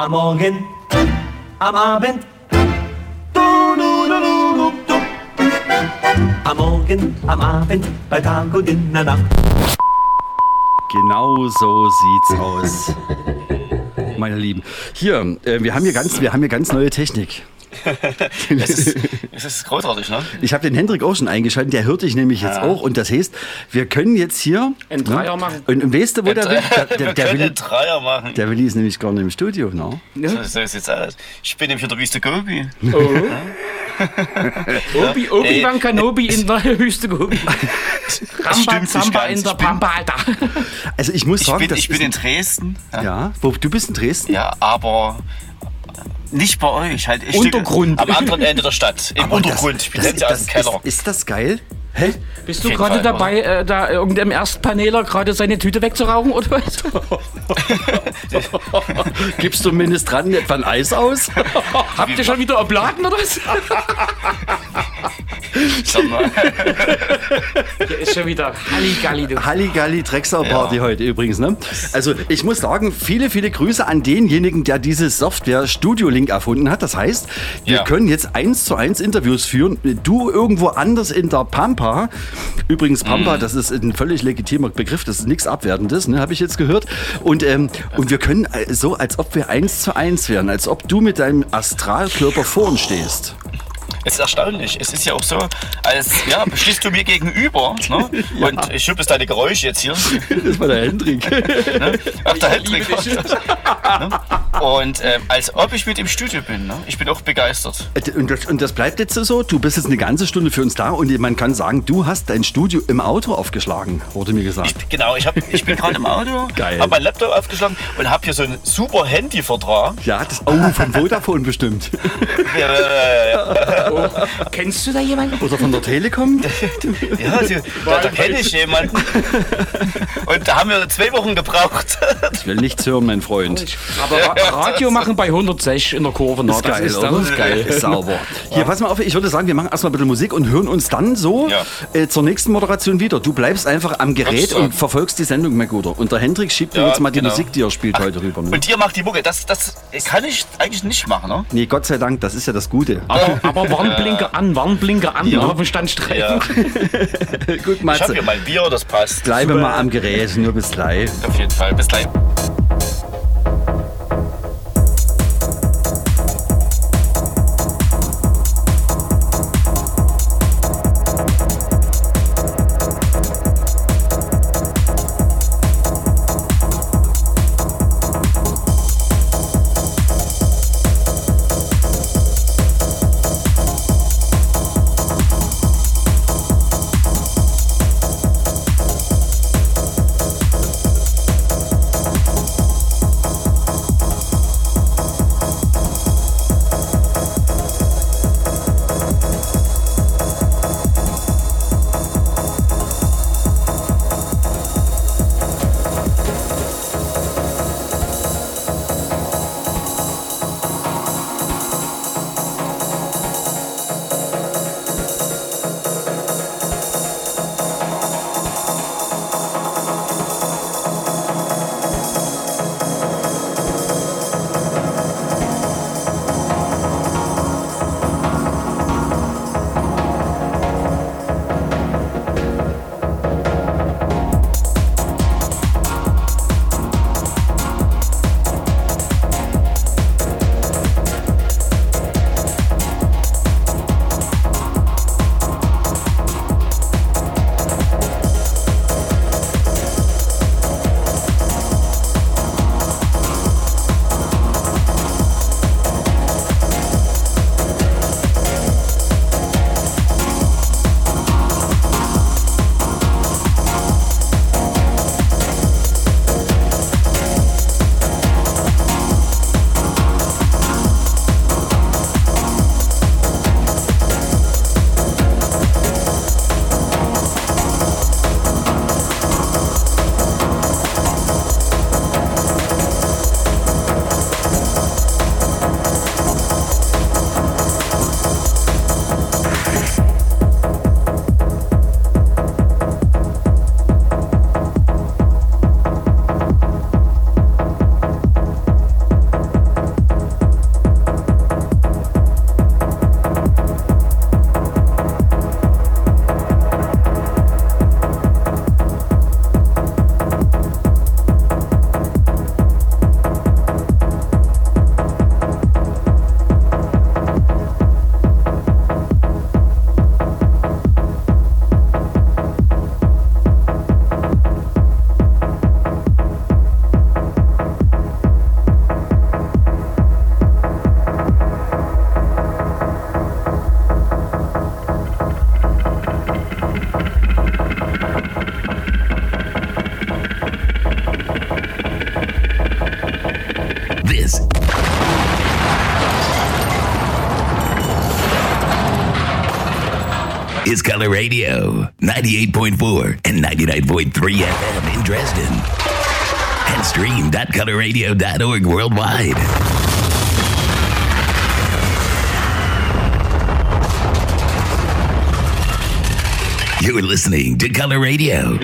Am Morgen, am Abend. Du, du, du, du. Am Morgen, am Abend, bei Tag und in der Nacht. Genau so sieht's aus. Meine Lieben. Hier, äh, wir haben hier ganz, wir haben hier ganz neue Technik. Es ist, es ist großartig, ne? Ich habe den Hendrik auch schon eingeschaltet, der hört dich nämlich jetzt auch. Und das heißt, wir können jetzt hier. Einen Dreier machen. Und, und weißt du, wo der will? Der, der, der, einen Dreier machen. der Willi ist nämlich gar nicht im Studio, ne? So, so sieht's aus. Ich bin nämlich in der Wüste Gobi. Obi, Obi-Wan Kenobi in der Wüste Gobi. Ramba Zamba in der Ich bin- Pampa, Alter. Also ich muss Ich sagen, bin, das ich bin ist in Dresden. Ja, ja, wo, du bist in Dresden? ja aber nicht bei euch. Halt Stück Untergrund. Am anderen Ende der Stadt. Im Aber Untergrund. Das, ich bin das, jetzt aus das, dem Keller. ist, ist das geil? Hä? Bist du gerade dabei, äh, da irgendeinem Erstpaneler gerade seine Tüte wegzurauchen oder was? Gibst du Ministranten etwa ein Eis aus? Habt ihr schon wieder obladen oder was? Sag mal. Hier ist schon wieder Halligalli, du. Halligalli Drecksau-Party Ja. heute übrigens. Ne? Also ich muss sagen, viele, viele Grüße an denjenigen, der diese Software Studio Link erfunden hat. Das heißt, wir Ja. können jetzt eins zu eins Interviews führen. Du irgendwo anders in der Pampa. Übrigens, Pampa, Mhm. das ist ein völlig legitimer Begriff. Das ist nichts Abwertendes, ne? habe ich jetzt gehört. Und, ähm, und wir können äh, so, als ob wir eins zu eins wären. Als ob du mit deinem Astralkörper vor uns stehst. Es ist erstaunlich. Es ist ja auch so, als ja, stehst du mir gegenüber ne? und ich höre deine Geräusche jetzt hier. Das war der Hendrik. Ach, der Hendrik. ne? Und ähm, als ob ich mit im Studio bin. Ne? Ich bin auch begeistert. Und das, und das bleibt jetzt so. Du bist jetzt eine ganze Stunde für uns da und man kann sagen, du hast dein Studio im Auto aufgeschlagen, wurde mir gesagt. Ich, genau, ich, hab, ich bin gerade im Auto, habe meinen Laptop aufgeschlagen und habe hier so einen super Handyvertrag. ja, das, oh, von Vodafone bestimmt. Kennst du da jemanden? Oder von der Telekom. ja, also, da, da kenne ich jemanden. Und da haben wir zwei Wochen gebraucht. Ich will nichts hören, mein Freund. Aber Ra Radio machen bei 106 in der Kurve. na, Ist geil, das ist, oder? das ist geil. Ist sauber. Hier, pass mal auf, ich würde sagen, wir machen erstmal ein bisschen Musik und hören uns dann so Ja. äh, zur nächsten Moderation wieder. Du bleibst einfach am Gerät und verfolgst die Sendung, mein Guter. Und der Hendrik schiebt dir Ja, jetzt mal die genau. Musik, die er spielt heute rüber. Ne? Und ihr macht die Mucke. Das, das kann ich eigentlich nicht machen, ne? Nee, Gott sei Dank, das ist ja das Gute. Aber, aber Warnblinker an, Warnblinker an, ja. auf dem Standstreifen. Ja. Gut, Ich Matze. habe hier mein Bier, das passt. Bleibe mal am Gerät, nur bis gleich. Auf jeden Fall. Bis gleich. Color Radio, 98.4 and 99.3 FM in Dresden. And stream.colorradio.org worldwide. You're listening to Color Radio.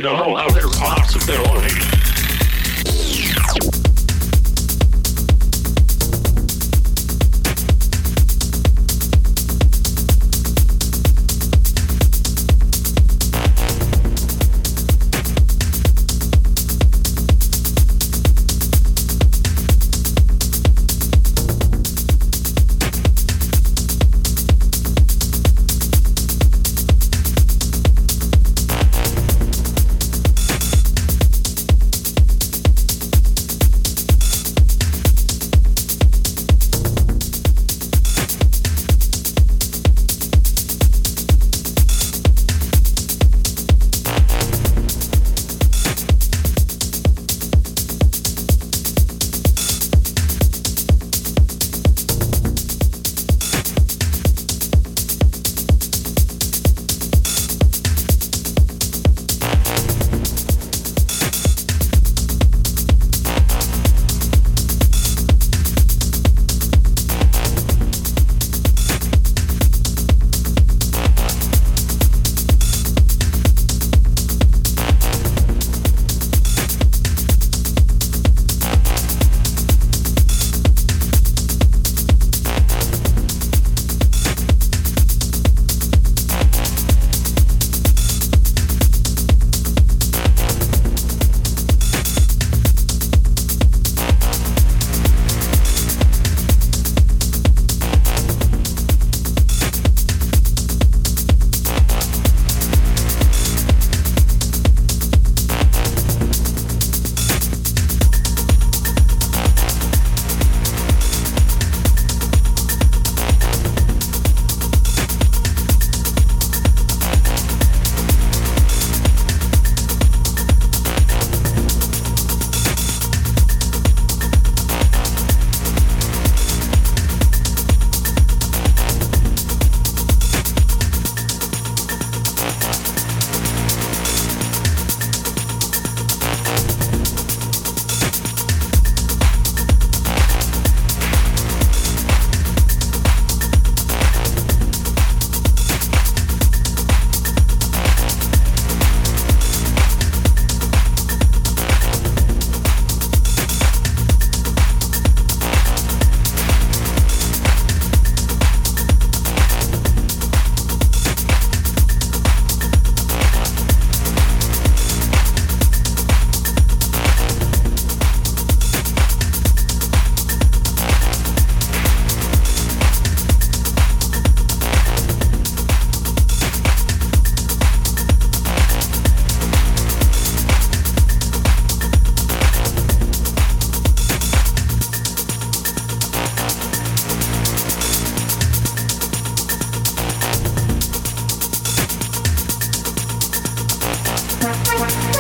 right.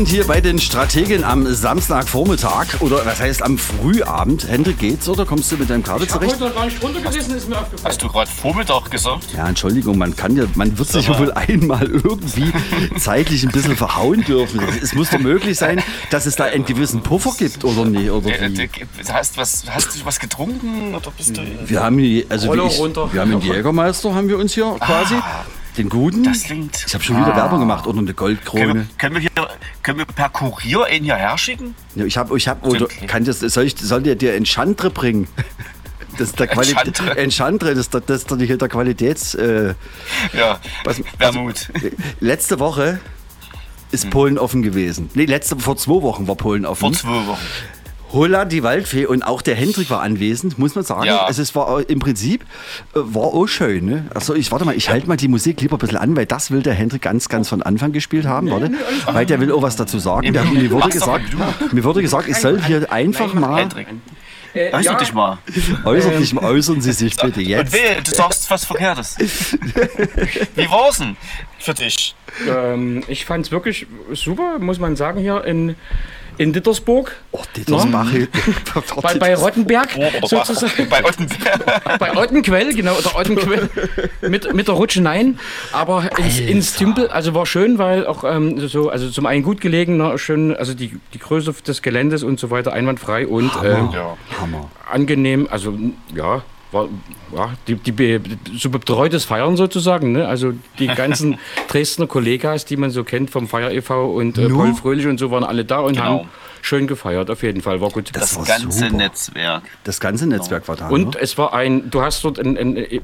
Sind hier bei den Strategen am Samstagvormittag oder was heißt am Frühabend. Hendrik, geht's oder kommst du mit deinem Kabel Ich zurecht? noch gar nicht runtergerissen, ist mir aufgefallen. Hast du gerade Vormittag gesagt? Ja, Entschuldigung, man kann ja, man wird sich ja wohl einmal irgendwie zeitlich ein bisschen verhauen dürfen. Es muss doch möglich sein, dass es da einen gewissen Puffer gibt oder nicht, oder wie? Hast, was, hast du was getrunken oder bist du. Wir haben also wie ich, runter. wir haben den Jägermeister, haben wir uns hier quasi. Den guten. Das klingt- Ich habe schon wieder Werbung gemacht oder eine Können Goldkrone. wir, können, wir hier, können wir per Kurier ihn hierher schicken? Ja, ich habe, ich habe, oder Okay. kann das, soll ich, soll der dir Enchantre bringen? Das ist der Qualität. Enchantre. Enchantre, das ist der, das ist der, hier der Qualitäts. Äh, Ja, was, Wermut. letzte Woche ist Hm. Polen offen gewesen. Nee, letzte, vor zwei Wochen war Polen offen. Vor zwei Wochen. Holla, die Waldfee und auch der Hendrik war anwesend, muss man sagen. Ja. Also es war äh, im Prinzip äh, war auch schön. Ne? Also ich warte mal, ich halte mal die Musik lieber ein bisschen an, weil das will der Hendrik ganz, ganz von Anfang gespielt haben, warte. Weil der will auch was dazu sagen. Der, mir, wurde gesagt, mir wurde gesagt, ich soll hier einfach mal Hendrik, Äh, äußer ja, dich mal. äußerlich äußern Sie sich bitte Und jetzt. wehe, du sagst was Verkehrtes. Wie war's denn für dich? ähm, ich fand es wirklich super, muss man sagen, hier in, in Dittersburg. Oh, Dittersbach. Bei, bei Rottenberg Oder sozusagen. Bei Ottenberg. bei Ottenquell, genau, oder Ottenquell mit, mit der Rutsche nein, aber ins, ins Tümpel, also war schön, weil auch ähm, so, also zum einen gut gelegen, ne, schön, also die, die Größe des Geländes und so weiter einwandfrei und ähm, Ja. Hammer. angenehm, also ja, war ja, die, die, so betreutes Feiern sozusagen, ne? also die ganzen Dresdner Kollegas, die man so kennt vom Feier e.V. und äh, Paul Fröhlich und so waren alle da und Genau. haben schön gefeiert, auf jeden Fall, war gut. Das Das war ganze super. Netzwerk. Das ganze Netzwerk war da. Und ne? es war ein, du hast dort, ein, ein, äh,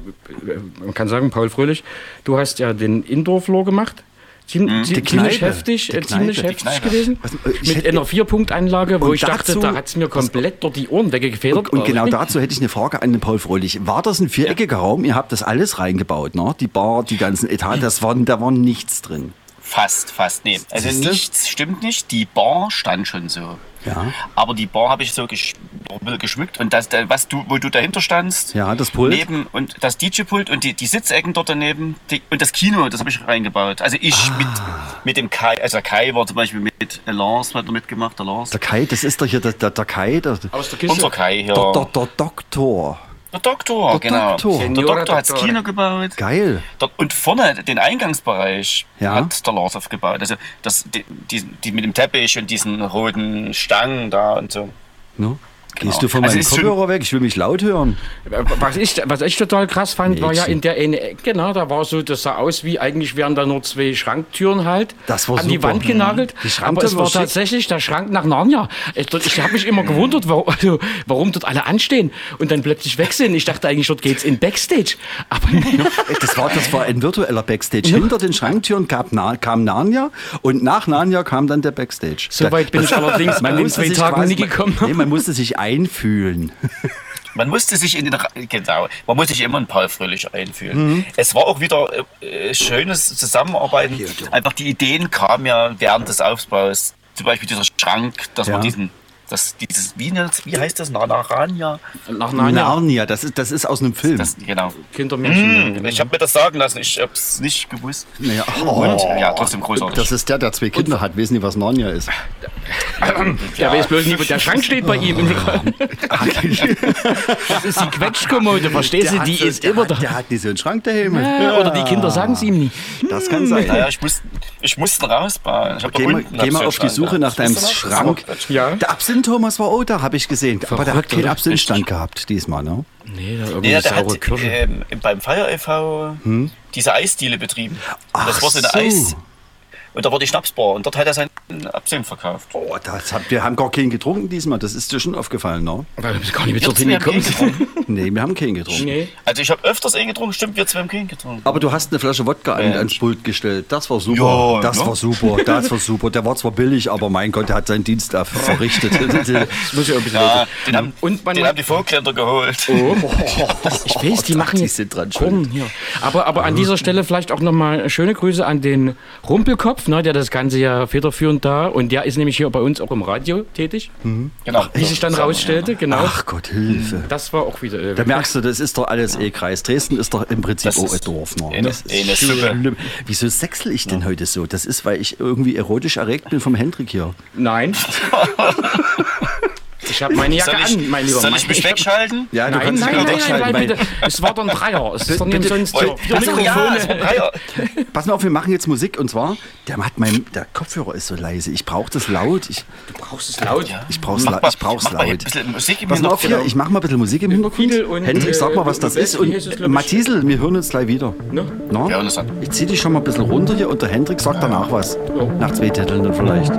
man kann sagen, Paul Fröhlich, du hast ja den Indoor-Floor gemacht. Ziem, zie- Mhm. Die ziemlich Kneipe. heftig, Die äh, ziemlich heftig gewesen. Was, ich Mit hätte- einer Vierpunktanlage, wo Und ich dachte, dazu- da hat es mir komplett dort die Ohren weggefedert. Und genau Aber- dazu hätte ich eine Frage an den Paul Fröhlich. War das ein viereckiger Raum? Ihr habt das alles reingebaut, ne? Die Bar, die ganzen Etagen, das war, da war nichts drin. Fast, fast. Nee, also Siehste? nichts stimmt nicht. Die Bar stand schon so. Ja. Aber die Bar habe ich so gesch geschmückt und das, da- was du, wo du dahinter standst, Ja, das Pult. neben und das DJ-Pult und die, die Sitzecken dort daneben die, und das Kino, das habe ich reingebaut. Also ich Ah. mit, mit dem Kai, also Kai war zum Beispiel mit äh, Lars, hat er mitgemacht, der Lars. Der Kai, das ist doch hier der, der, der Kai, der, der, Aus der Kiste. Unser Kai hier. der, der Doktor. Der Doktor, Der genau. Doktor. Der Doktor hat das. Kino gebaut. Geil. Dort, und vorne den Eingangsbereich Ja. hat der Lars aufgebaut. Also das, die, die, die mit dem Teppich und diesen roten Stangen da und so. Ne? Genau. Gehst du von Also meinem schon- Kopfhörer weg? Ich will mich laut hören. Was ich, was ich total krass fand, war ja Mädchen. in der eine Ecke, na, da war so, das sah aus wie, eigentlich wären da nur zwei Schranktüren halt Das war an die super. Wand genagelt. Die aber es war tatsächlich der Schrank nach Narnia. Ich, ich habe mich immer gewundert, warum, also, warum dort alle anstehen und dann plötzlich weg sind. Ich dachte eigentlich, dort geht's in Backstage. Aber. Äh, Das war, das war ein virtueller Backstage. Hinter den Schranktüren gab, kam Narnia und nach Narnia kam dann der Backstage. so weit bin ich allerdings an den zwei Tagen nie gekommen. Nee, man musste sich einfühlen. Man musste sich in den genau, man muss sich immer in Paul Fröhlich einfühlen. Mhm. Es war auch wieder äh, äh, schönes Zusammenarbeiten. Einfach die Ideen kamen ja während des Aufbaus. Zum Beispiel dieser Schrank, dass Ja. man diesen, das, dieses, wie, wie heißt das? Naranja? Nach Narnia, Narnia, das ist, das ist aus einem Film. Das, genau. Kindermärchen. Hm, ich habe mir das sagen lassen, ich habe es nicht gewusst. Naja, Und ja, trotzdem großartig. Das ist der, der zwei Kinder hat. Wissen Sie, was Narnia ist? Der weiß bloß nie, wo der Schrank steht bei ihm. im Raum. Das ist die Quetschkommode, verstehst du? Die so- ist der immer hat, da. Der hat nicht so einen Schrank daheim. Ja, Oder die Kinder sagen es ihm nie. Das kann sein. Naja, ich musste, ich ihn rausbauen. Ich Geh mal, unten geh mal auf die Suche nach deinem Schrank. Ja. Der Absinth Thomas war auch da, habe ich gesehen. Aber der hat Verrückt, keinen? Absinthstand gehabt diesmal, ne? Nee, da irgendwie Ja, der saure hat ähm, beim Feier e.V. diese Eisdiele betrieben. Ach das war so eine so. Eis. Und da war die Schnapsbar und dort hat er seinen Absinth verkauft. Oh, das hat, wir haben gar keinen getrunken diesmal. Das ist dir schon aufgefallen, ne? Weil du bist gar nicht mit Wir dorthin haben gekommen. keinen getrunken. Nee, wir haben keinen getrunken. Nee. Also ich habe öfters einen getrunken, stimmt, wir zwei haben keinen getrunken. Aber du hast eine Flasche Wodka an, ans Pult gestellt. Das war super. Ja, das ne? war super. Das war super. Der war zwar billig, aber mein Gott, der hat seinen Dienst da verrichtet. Muss ja ein bisschen Ja, den haben, Und man- den haben die Vogtländer geholt. Ich weiß, die machen die jetzt dran hier. Aber, aber an dieser Stelle vielleicht auch nochmal schöne Grüße an den Rumpelkopf. Dorfner, der das Ganze ja federführend da und der ist nämlich hier bei uns auch im Radio tätig, Genau. wie sich dann rausstellte, genau. Ach Gott, Hilfe. Das war auch wieder. Äh, Da merkst du, das ist doch alles E-Kreis. Dresden ist doch im Prinzip Das auch ein Dorf. Ne? eine- Das ist schlimm. Wieso sechsel ich denn heute so? Das ist, weil ich irgendwie erotisch erregt bin vom Hendrik hier. Nein. ich habe meine Jacke ich, an, mein Lieber. soll ich mich hab- wegschalten? Ja, du Nein, kannst nein, nein, nein, wegschalten, nein, bitte. Es war doch ein Dreier. Es ist doch nicht Oh, ach so, ja, Mikrofone. Dreier. Pass mal auf, wir machen jetzt Musik und zwar, der, hat mein, der Kopfhörer ist so leise. Ich brauche das laut. Ich, Du brauchst es laut. ich brauche es Mach laut. Ich brauch's mach mal ein laut. bisschen Musik im Pass mal auf hier, Hintergrund. ich mache mal ein bisschen Musik im Hintergrund. Hendrik, sag mal, äh, was das West, ist. Und ich? Mathiesel, wir hören uns gleich wieder. Ne? Ich zieh dich schon mal ein bisschen runter hier und der Hendrik sagt danach was. Nach zwei Titeln dann vielleicht.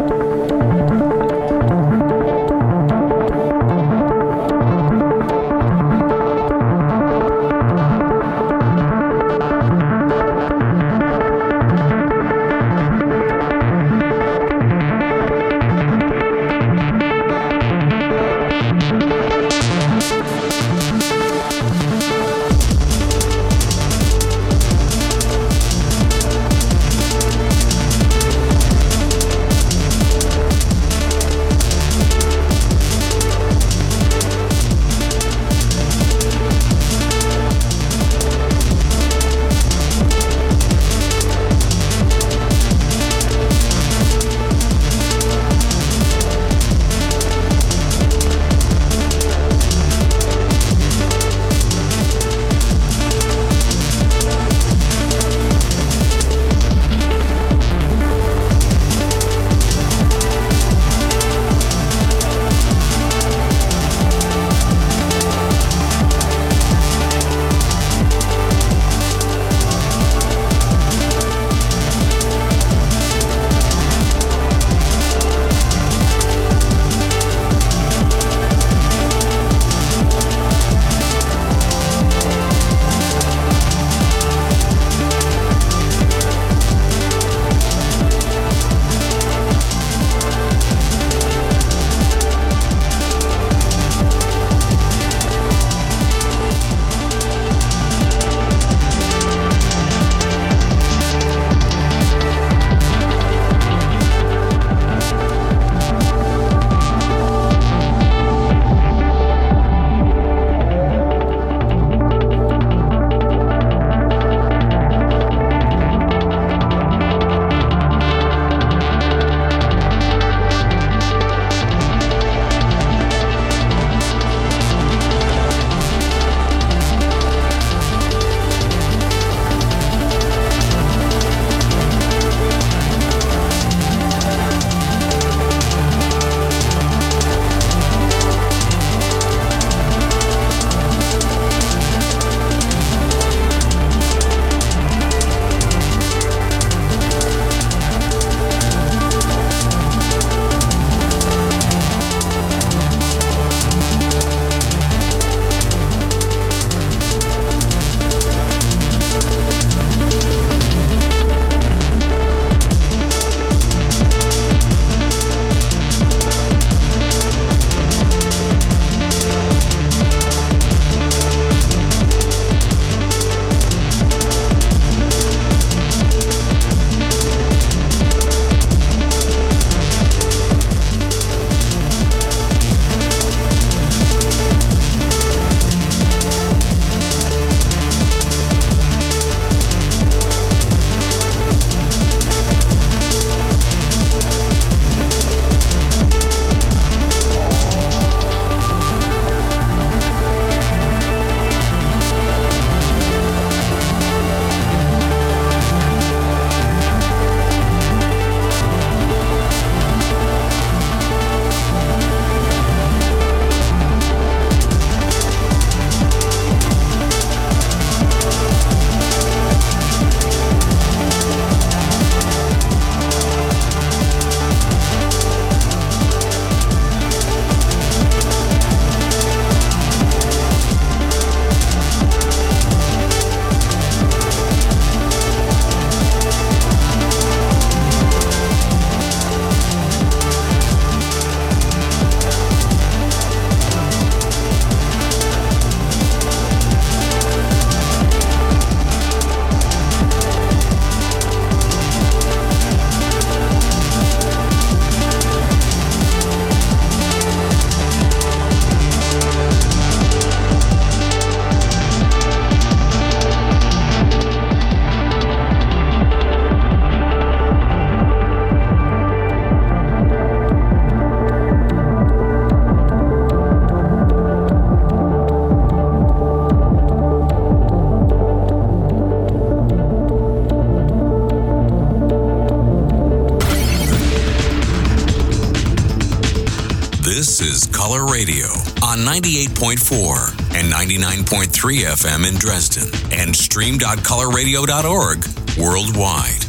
Radio on 98.4 and 99.3 FM in Dresden and stream.colorradio.org worldwide.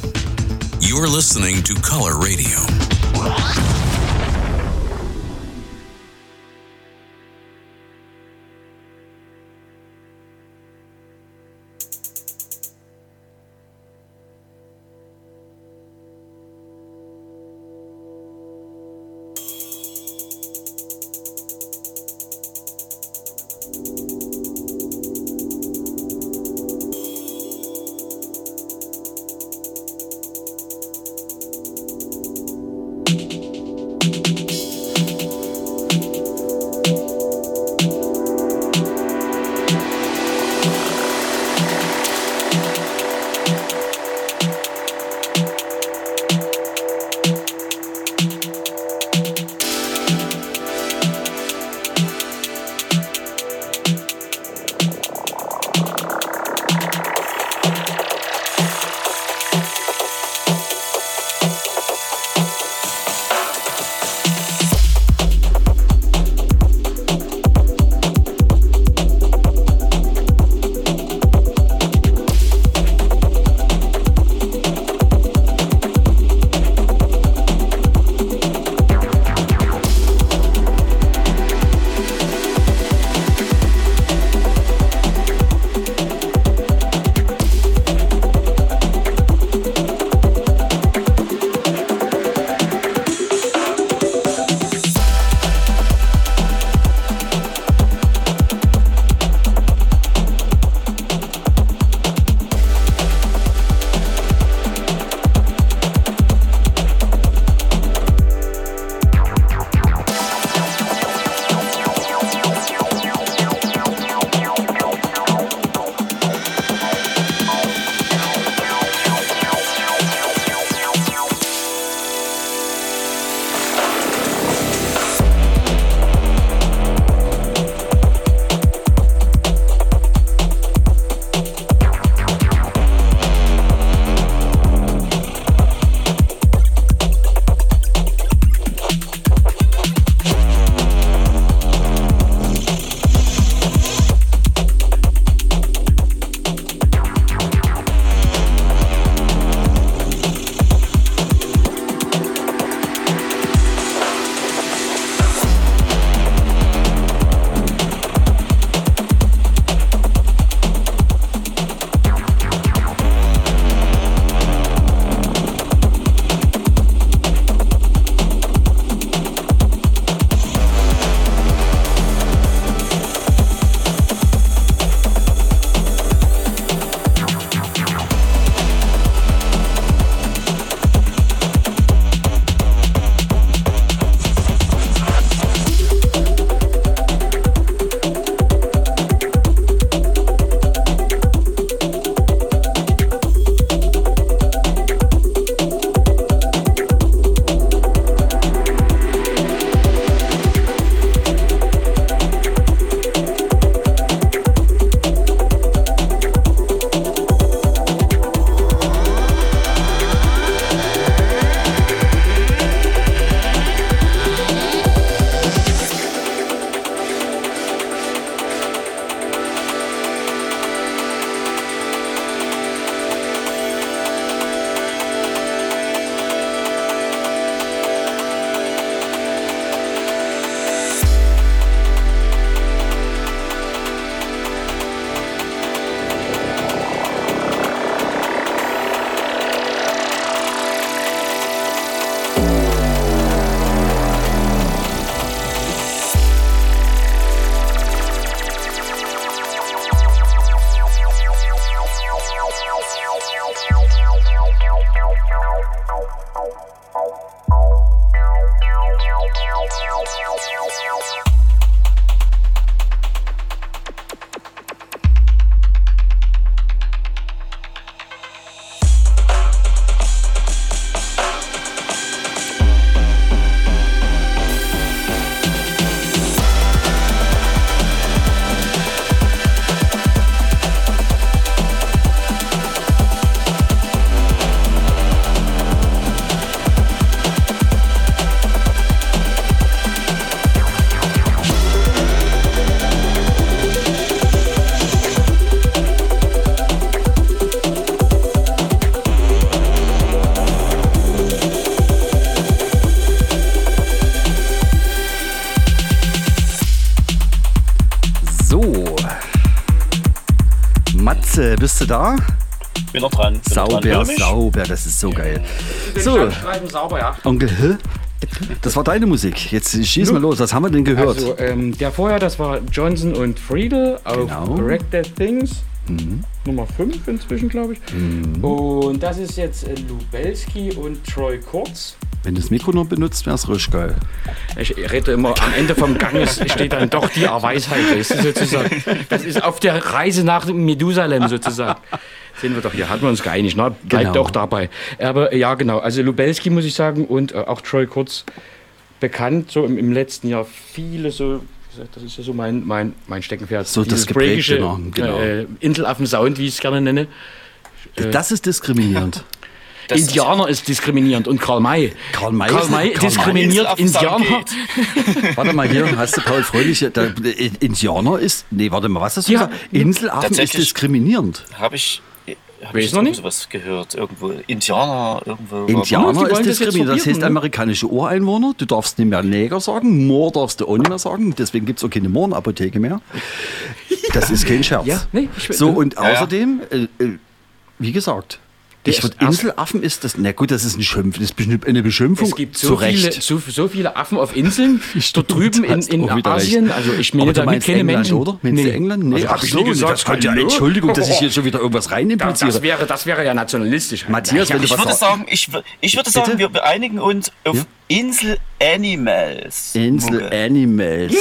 You're listening to Color Radio. Bist du da? Bin noch dran. Bin noch dran. Sauber, sauber, das ist so geil. So, sauber, ja. Onkel, hä? Das war deine Musik. Jetzt schieß mal los. Was haben wir denn gehört? Also, ähm, der vorher, das war Johnson und Friedel auf Genau. Wreck Dead Things. Nummer 5 inzwischen, glaube ich. Und das ist jetzt äh, Lubelski und Troy Kurz. Wenn du das Mikro noch benutzt, wär's richtig geil. Ich rede immer, am Ende vom Gang ist, steht dann doch die Weisheit. Das ist sozusagen, das ist auf der Reise nach Methusalem sozusagen. Sehen wir doch hier, hatten wir uns geeinigt, ne? Bleibt Genau. auch dabei. Aber ja, genau, also Lubelski muss ich sagen und äh, auch Troy Kurz bekannt, so im, im letzten Jahr viele so, das ist ja so mein, mein, mein Steckenpferd. So das Geprägte noch, genau. Äh, Inselaffen-Sound, wie ich es gerne nenne. Das ist diskriminierend. Das- Indianer ist diskriminierend und Karl May. Karl May Karl ist- May Karl May diskriminiert Inselaffen-Sound Indianer. Warte mal hier, hast du Paul Fröhliche? Da, Indianer ist. Nee, warte mal, was hast du Ja. gesagt? Inselaffen ist diskriminierend. Habe ich, hab Weiß ich noch nicht. sowas gehört. Irgendwo. Indianer, irgendwo. Indianer ist das diskriminierend. Das heißt verbieten, ne? amerikanische Ureinwohner. Du darfst nicht mehr Neger sagen. Moor darfst du auch nicht mehr sagen. Deswegen gibt es auch keine Mohrenapotheke mehr. Das ist kein Scherz. Ja, nee, ich- so, und außerdem, äh, äh, wie gesagt, ich Inselaffen ist das. Na gut, das ist ein Schimpf. Das ist eine Beschimpfung. Es gibt zu so viele, Recht. so, so viele Affen auf Inseln, dort drüben in, in Asien. recht. Also ich meine damit meinst keine England, Menschen. oder? Meinst du England? Nee, Also ach so, gesagt. das könnte ja? Entschuldigung, dass ich hier schon wieder irgendwas rein Das, impliziere. das, wäre, das wäre ja nationalistisch. Matthias, wenn du Ich was würde sagen, ich, ich würde sagen, Bitte? wir beeinigen uns auf Ja? Insel Animals. Insel Mucke. Animals.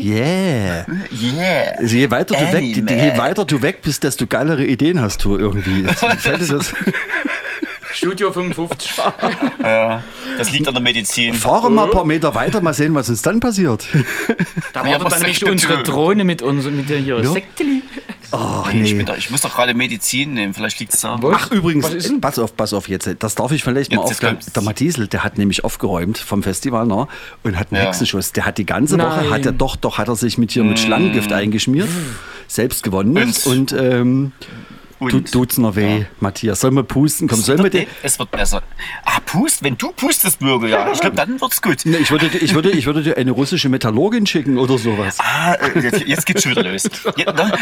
Yeah. Yeah. Also je weiter, du weg, je weiter du weg bist, desto geilere Ideen hast du irgendwie. Fällt dir das? Studio 55. Ja, das liegt an der Medizin. Fahren mal ein paar Meter weiter, mal sehen, was uns dann passiert. Da Ja, wartet was dann nicht unsere? Drohne mit, uns, mit der hier Ja. Sekteli. Ach Ich, nee. bin da, ich muss doch gerade Medizin nehmen, vielleicht liegt es da. Ach übrigens, Was ist denn? pass auf, pass auf jetzt. Das darf ich vielleicht mal Jetzt- jetzt aufklären. Der Mathiesel, der hat nämlich aufgeräumt vom Festival ne, und hat einen Ja. Hexenschuss. Der hat die ganze Woche, Nein. hat er doch, doch hat er sich mit hier mit Schlangengift eingeschmiert, selbst gewonnen Und? und ähm, Und? Tut, tut's noch weh, Matthias. Sollen wir pusten? Komm, sollen wir es wird besser. Ah, pust, wenn du pustest, Bürger, ja. Ich glaube, dann wird's gut. Nee, ich würde, dir- ich, würde, ich würde dir eine russische Metallurgin schicken oder sowas. Ah, äh, jetzt, jetzt geht's schon wieder los. Ja, ne?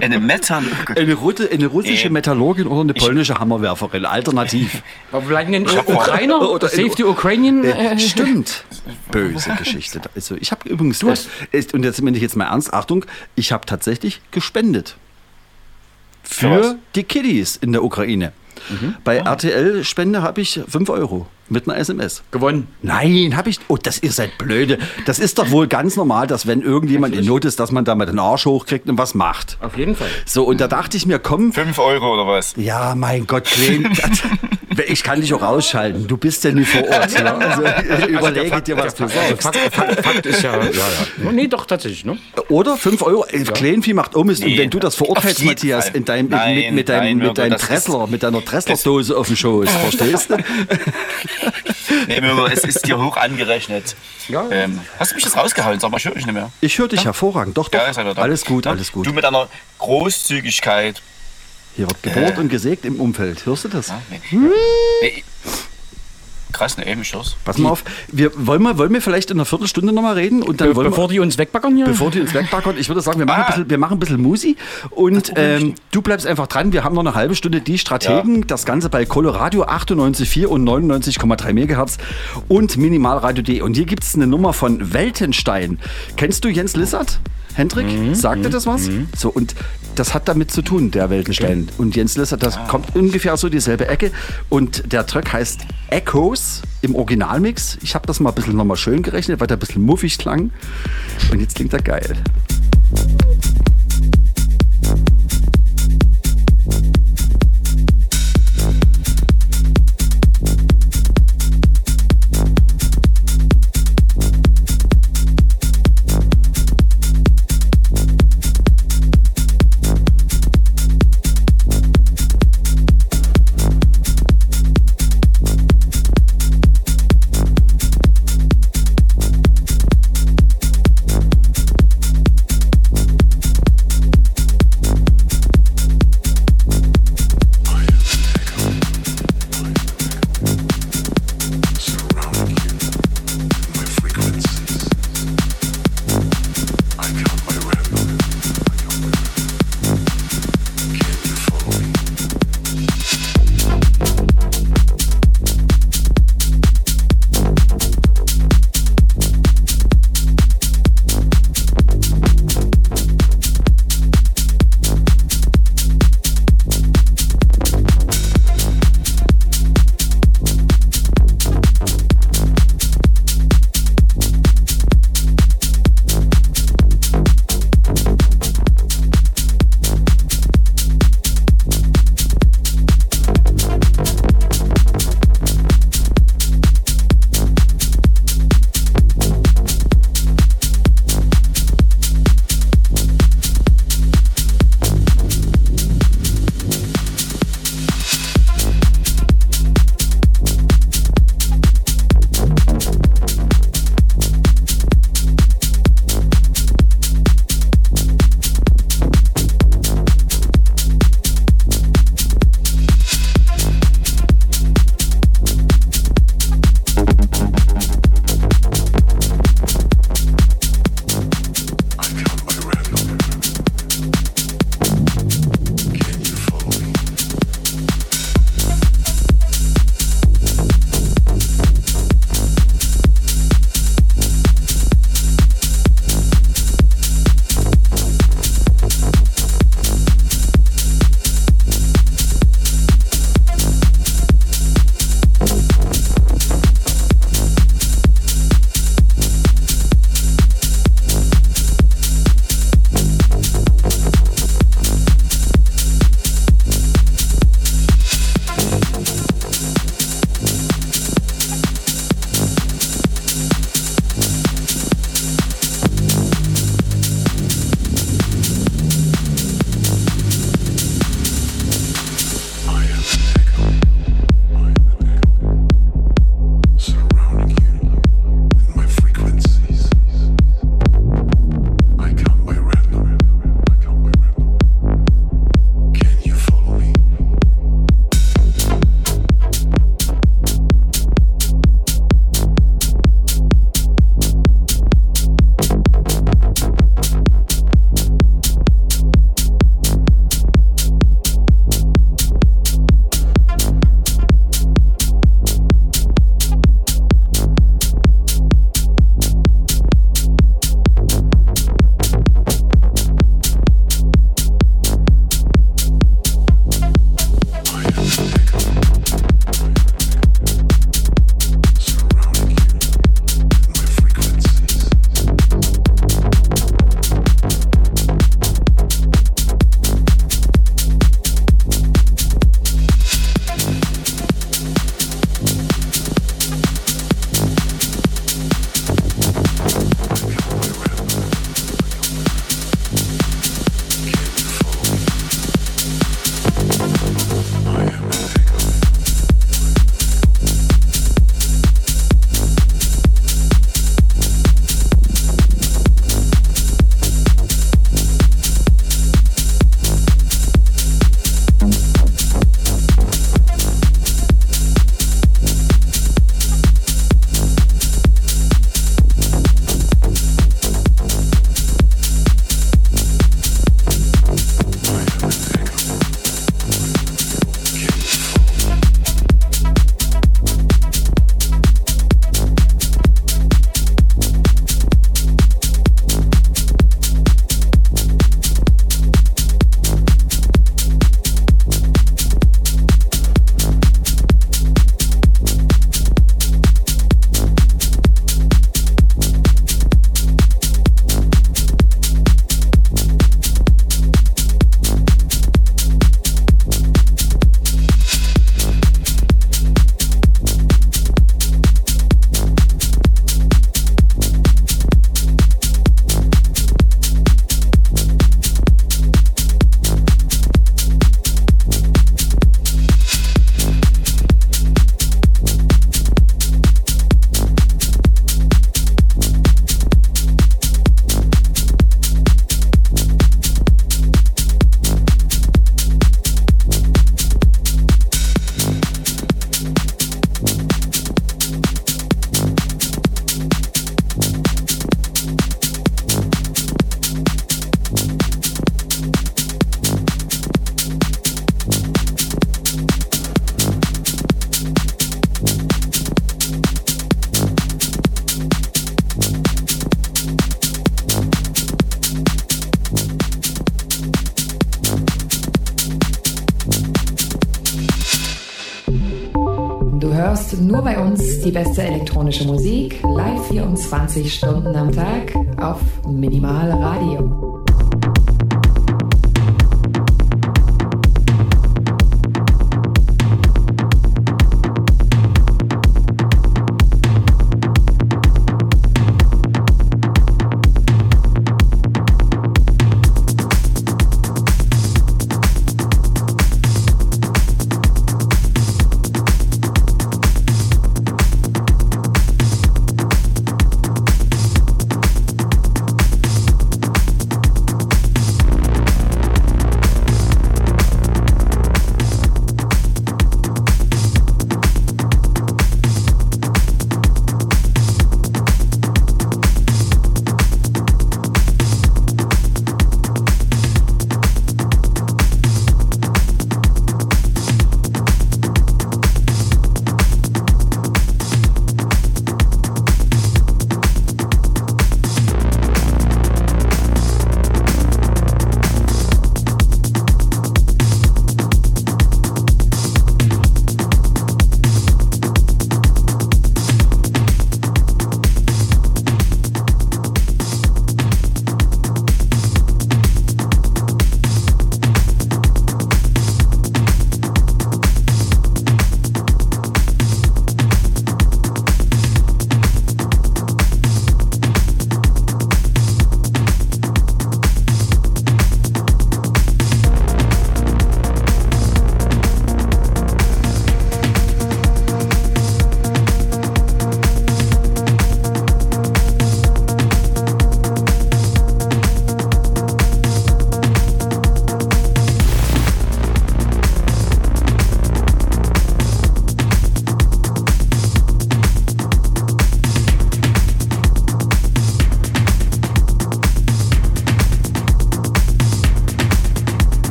Eine Methan. oh. Eine, Rutte, eine russische Nee. Metallurgin oder eine polnische Hammerwerferin, alternativ. Aber vielleicht vor- Ukrainer? Oder- Save the Ukrainian? Äh, Äh, stimmt. Böse Geschichte. Also ich habe übrigens, Du hast- äh, ist- und jetzt bin ich jetzt mal ernst, Achtung, ich habe tatsächlich gespendet. Für was? Für die Kiddies in der Ukraine. Bei RTL-Spende habe ich 5 Euro mit einer SMS. gewonnen. Nein, habe ich. Oh, das ihr seid blöde. Das ist doch wohl ganz normal, dass wenn irgendjemand in Not ist, dass man da mal den Arsch hochkriegt und was macht. Auf jeden Fall. So, und da dachte ich mir, komm, Fünf Euro oder was? ja, mein Gott, Klein, ich kann dich auch ausschalten. Du bist ja nie vor Ort. Ja? Also, überlege dir, was du Also sagst. Fakt, Fakt, Fakt ist ja, ja, ja. Nee, doch, tatsächlich, ne? Oder 5 Euro, äh, Kleinvieh macht um ist. Und Nee, wenn du das verurteilst, Matthias, in deinem, Nein, mit, mit deinem, nein, mit deinem Dressler, mit deiner Dressler-Dose auf dem Schoß, verstehst du? Nee, Bürger, es ist dir hoch angerechnet. Ja. Ähm, hast du mich das rausgehauen? Sag mal, ich höre dich nicht mehr. Ich höre dich hervorragend. Doch, doch. Ja, alles gut, Ja? alles gut. Du mit deiner Großzügigkeit. Hier wird gebohrt und gesägt im Umfeld. Hörst du das? Nee. Nee. Krass, ne, ich hör's. Pass mal auf. Wir, wollen, wir, wollen wir vielleicht in einer Viertelstunde nochmal reden? Und dann wollen wir, Bevor die uns wegbaggern hier? Bevor die ins Werk packen, ich würde sagen, wir machen, Ah. ein, bisschen, wir machen ein bisschen Musi und ähm, du bleibst einfach dran. Wir haben noch eine halbe Stunde die Strategen. Das Ganze bei Coloradio 98,4 und 99,3 Megahertz und Minimalradio.de. Und hier gibt es eine Nummer von Weltenstein. Kennst du Jens Lissert? Hendrik, Mhm, sagt dir das was? So, und das hat damit zu tun, der Weltenstein. Und Jens Lissert, das Ah. kommt ungefähr so dieselbe Ecke. Und der Track heißt Echoes im Originalmix. Ich habe das mal ein bisschen nochmal schön gerechnet, weil der ein bisschen muffig klang. Und jetzt klingt er geil. Die beste elektronische Musik, live 24 Stunden am Tag auf Minimal Radio.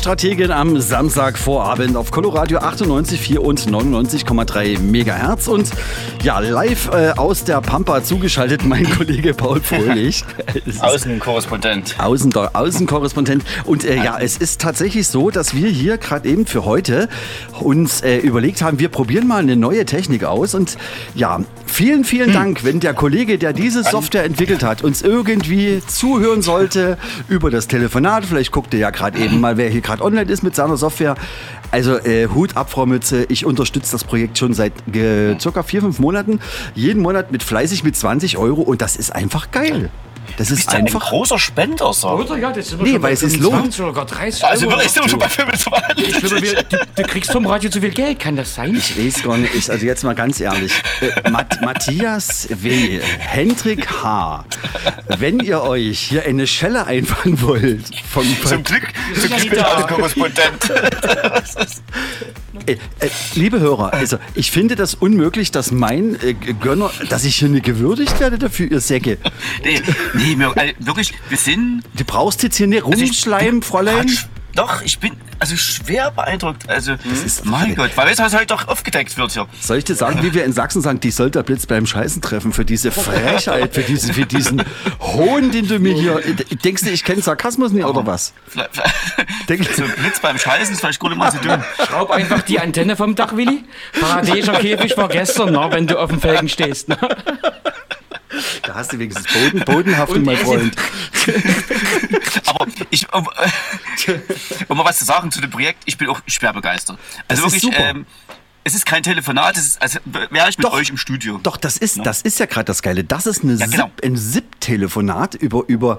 Strategin am Samstagvorabend auf Coloradio 98,4 und 99,3 Megahertz. Und ja, live äh, aus der Pampa zugeschaltet mein Kollege Paul Fröhlich. Außenkorrespondent. Außen, Außenkorrespondent. Und äh, ja, es ist tatsächlich so, dass wir hier gerade eben für heute uns äh, überlegt haben, wir probieren mal eine neue Technik aus. Und ja, vielen, vielen Dank, wenn der Kollege, der diese Software entwickelt hat, uns irgendwie zuhören sollte über das Telefonat. Vielleicht guckt ihr ja gerade eben mal, wer hier gerade online ist mit seiner Software. Also äh, Hut ab, Frau Mütze. Ich unterstütze das Projekt schon seit äh, circa vier, fünf Monaten. Jeden Monat mit fleißig mit 20 Euro und das ist einfach geil. Das ist Bist du ein einfach. großer Spender, so. Oder ja, das sind wir Nee, schon weil es ist 25 oder gar 30 Also Euro. wir schon bei 25. Ich glaube, wir, du, du kriegst vom Radio zu viel Geld, kann das sein? Ich weiß gar nicht, ich- also jetzt mal ganz ehrlich. Äh, Matt, Matthias W., Hendrik H., wenn ihr euch hier eine Schelle einfangen wollt, vom, Zum Glück, zum Glück bin ich Außenkorrespondent. Äh, äh, liebe Hörer, also ich finde das unmöglich, dass mein äh, Gönner, dass ich hier nicht gewürdigt werde dafür, ihr Säcke. Nee, nee, wir, also wirklich, wir sind. Du brauchst jetzt hier nicht also ich rumschleimen, Fräulein. Quatsch. Doch, ich bin also schwer beeindruckt. Also, ist- mein Gott, weil weißt du, was halt doch aufgedeckt wird hier. Soll ich dir sagen, wie wir in Sachsen sagen, die soll der Blitz beim Scheißen treffen für diese Frechheit, für diesen, für diesen Hohn, den du mir hier. Denkst du, ich kenne Sarkasmus nicht oder was? Vielleicht- Denk- So Blitz beim Scheißen ist vielleicht nicht mal so dumm. Schraub einfach die Antenne vom Dach, Willi. Paradiesischer Käfig war gestern, na, wenn du auf dem Felgen stehst. Na. Da hast du wenigstens Boden, Bodenhaftung, Und mein Freund. Aber ich, um, um mal was zu sagen zu dem Projekt, ich bin auch schwer begeistert. Also Das wirklich, ähm, es ist kein Telefonat, es ist, als wäre ich mit Doch. euch im Studio. Doch, das ist, das ist ja gerade das Geile. Das ist eine Ja, genau. Zip, ein ZIP-Telefonat über, über,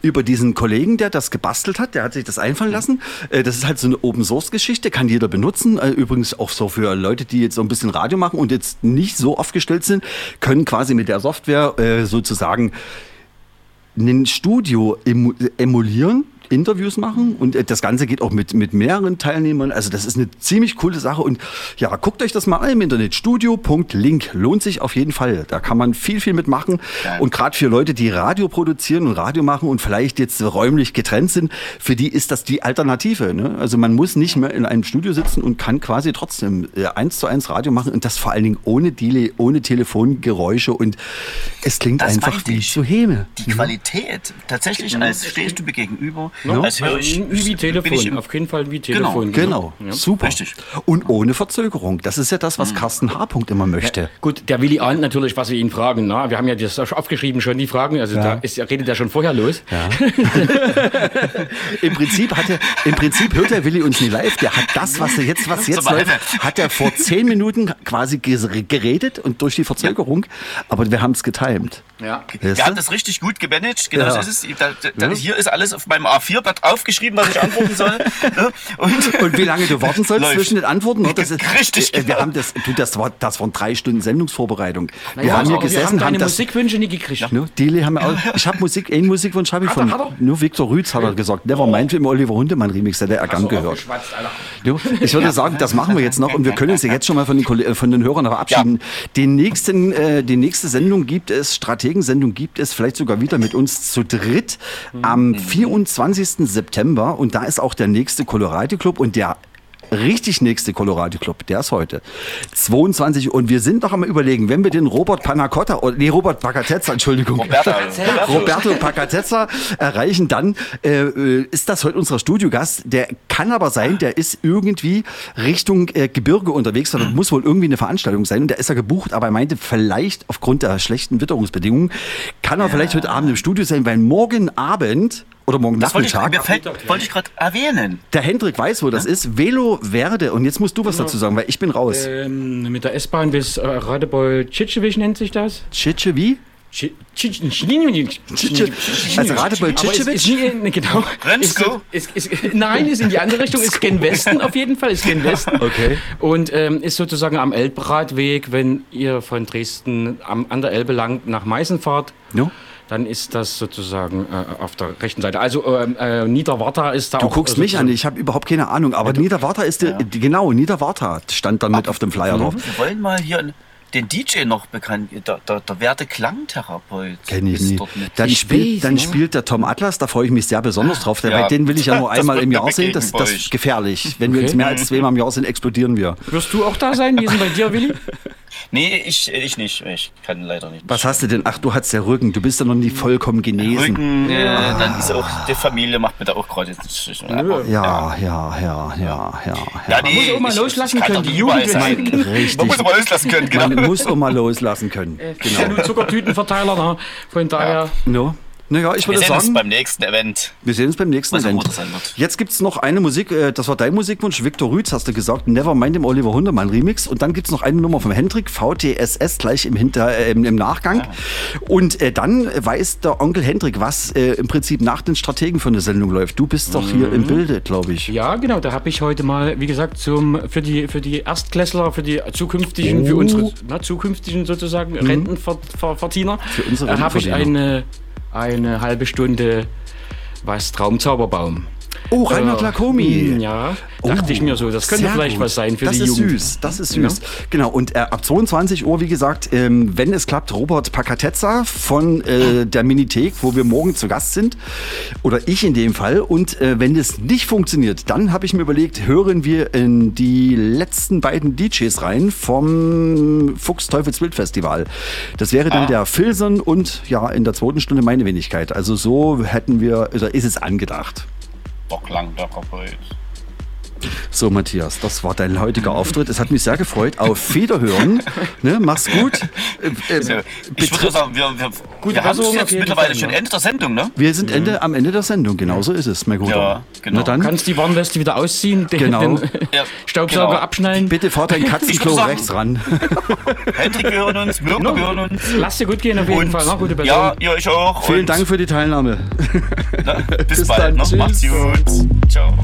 über diesen Kollegen, der das gebastelt hat. Der hat sich das einfallen lassen. Äh, Das ist halt so eine Open-Source-Geschichte, kann jeder benutzen. Äh, Übrigens auch so für Leute, die jetzt so ein bisschen Radio machen und jetzt nicht so aufgestellt sind, können quasi mit der Software äh, sozusagen ein Studio emu emulieren, Interviews machen und äh, das Ganze geht auch mit, mit mehreren Teilnehmern. Also das ist eine ziemlich coole Sache und ja, guckt euch das mal an im Internet. Studio.link lohnt sich auf jeden Fall. Da kann man viel, viel mitmachen und gerade für Leute, die Radio produzieren und Radio machen und vielleicht jetzt räumlich getrennt sind, für die ist das die Alternative. Ne? Also man muss nicht mehr in einem Studio sitzen und kann quasi trotzdem äh, eins zu eins Radio machen und das vor allen Dingen ohne Delay, ohne Telefongeräusche und es klingt Das einfach wie zu Häme. Die Qualität, tatsächlich, als stehst du mir gegenüber, No? als höre ich, Also, wie Telefon, auf jeden Fall wie Telefon. Genau, Ja. super. Richtig. Und ohne Verzögerung. Das ist ja das, was Carsten H. Immer möchte. Gut, der Willi ahnt natürlich, was wir ihn fragen. Na? Wir haben ja das aufgeschrieben schon, die Fragen. Also da ist, redet er schon vorher los. Im Prinzip hat er, im Prinzip hört der Willi uns nie live. Der hat das, was er jetzt, was jetzt läuft, hat er vor zehn Minuten quasi geredet und durch die Verzögerung. Aber wir haben es getimed. Ja. Wir haben das richtig gut gemanagt. Genau Ja. so ist es. Da, da, Hier ist alles auf meinem A4-Blatt aufgeschrieben, was ich antworten soll. Ne? Und, Und wie lange du warten sollst Läuft. zwischen den Antworten? Das ist, Richtig, äh, Wir genau. haben das, du, das war, das waren drei Stunden Sendungsvorbereitung. Wir Ja, haben hier aber wir haben gesessen, deine Musikwünsche nie gekriegt. Ne? Dili haben wir auch, ich habe Musik, einen Musikwunsch habe ich von er? nur Viktor Rütz hat er gesagt. Nevermind im Oliver Hundemann Remix, der er gern gehört. Jo, Ich würde sagen, das machen wir jetzt noch und wir können uns ja jetzt schon mal von den, äh, von den Hörern verabschieden. Den nächsten, äh, die nächste Sendung gibt es, Strategensendung gibt es vielleicht sogar wieder mit uns zu dritt am 24. September und da ist auch der nächste Colorado Club und der richtig nächste Colorado Club, der ist heute 22 und wir sind noch am überlegen, wenn wir den Robert Panacotta, oder nee, Robert Pacatezza, Entschuldigung. Roberto. Roberto Pacatezza erreichen, dann äh, äh, ist das heute unser Studiogast. Der kann aber sein, der ist irgendwie Richtung äh, Gebirge unterwegs, oder muss wohl irgendwie eine Veranstaltung sein. Und der ist ja gebucht, aber er meinte, vielleicht aufgrund der schlechten Witterungsbedingungen kann er vielleicht heute Abend im Studio sein, weil morgen Abend oder morgen das wollte ich, Nachmittag mir fällt, wollte ich gerade erwähnen. der Hendrik weiß, wo das ist. Velo Verde. Und jetzt musst du was dazu sagen, weil ich bin raus. Ähm, mit der S-Bahn bis äh, Radebeul Tschitschewich nennt sich das. Tschitsche wie? Also Radebeul Aber es ist Tschitschewitsch? genau. Rensko? Nein, ist in die andere Richtung, ist gen Westen auf jeden Fall, ist gen Westen. Okay. Und ähm, ist sozusagen am Elbradweg, wenn ihr von Dresden am, an der Elbe lang nach Meißen fahrt. No? Dann ist das sozusagen äh, auf der rechten Seite. Also ähm, äh, Niederwarta ist da Du auch. guckst äh, mich an, ich habe überhaupt keine Ahnung. Aber Niederwarta ist, der, die- genau, Niederwarta stand dann mit auf dem Flyer drauf. Wir wollen mal hier den DJ noch bekannt, der, der, der werte Klangtherapeut. Kenn ich mit. Dann, Ich spielt, weiß, dann ne? spielt der Tom Atlas, da freue ich mich sehr besonders drauf. Ja. Weil den will ich ja nur einmal im Jahr sehen. Das, das ist gefährlich. Wenn wir Okay. uns mehr als zweimal im Jahr sind, explodieren wir. Wirst du auch da sein? Wie ist denn bei dir, Willi? Nee, ich, ich nicht. Ich kann leider nicht. Was hast du denn? Ach, du hast ja Rücken. Du bist ja noch nie vollkommen genesen. Rücken, äh, dann ist auch die Familie macht mir da auch gerade. Ja, ja, ja, ja, ja. ja. Ja, nee, muss auch mal ich- loslassen ich können, die Jugend sein. will Richtig. Man muss aber loslassen können, genau. Man muss auch mal loslassen können. Genau. Nur Zuckertütenverteiler, ne? von daher. No? Naja, ich Wir würde sehen uns sagen, beim nächsten Event. wir sehen uns beim nächsten Was Event. Jetzt gibt es noch eine Musik, äh, das war dein Musikwunsch, Viktor Rütz, hast du gesagt, Nevermind im Oliver Hundermann Remix. Und dann gibt es noch eine Nummer vom Hendrik, VTSS, gleich im, Hinter, äh, im, im Nachgang. Und äh, dann weiß der Onkel Hendrik, was äh, im Prinzip nach den Strategen von der Sendung läuft. Du bist doch hier im Bilde, glaube ich. Ja, genau, da habe ich heute mal, wie gesagt, zum, für, die, für die Erstklässler, für die zukünftigen, für unsere na, zukünftigen sozusagen Rentenverdiener, Für unsere äh, habe ich Rentenverdiener. eine, eine halbe Stunde was Traumzauberbaum. Oh, Reinhard Äh, Lacomi. mm, Ja, dachte ich mir so, das könnte Sehr vielleicht gut. was sein für das die ist Jugend. süß, das ist süß. Genau, und äh, ab 22 Uhr, wie gesagt, ähm, wenn es klappt, Robert Pacatezza von äh, der Minithek, wo wir morgen zu Gast sind. Oder ich in dem Fall. Und äh, wenn das nicht funktioniert, dann habe ich mir überlegt, hören wir in die letzten beiden DJs rein vom Fuchs Teufels Wild Festival. Das wäre dann der Filsen und ja, in der zweiten Stunde meine Wenigkeit. Also so hätten wir, oder ist es angedacht. Doch lang, der Therapeut. So, Matthias, das war dein heutiger Auftritt. Es hat mich sehr gefreut. Auf Wiederhören. Ne, mach's gut. Äh, äh, ich würde sagen, wir, wir, Gute wir haben es jetzt mittlerweile Fall, schon ne? Ende der Sendung, ne? wir sind Ende, am Ende der Sendung. Genauso ist es, mein Guter. Ja, genau. Na dann, Kannst die Warnweste wieder ausziehen, den, Genau. den Ja, Staubsauger genau. abschnallen. bitte fahr dein Katzenklo rechts ran. Hendrik, wir hören uns, Mirko, wir hören uns. Lass dir gut gehen auf jeden Und, Fall. Na, gute Besserung. ja, ihr euch auch. Vielen Dank für die Teilnahme. Na, bis, Bis bald. dann. Ne? Tschüss. Macht's gut. Ciao.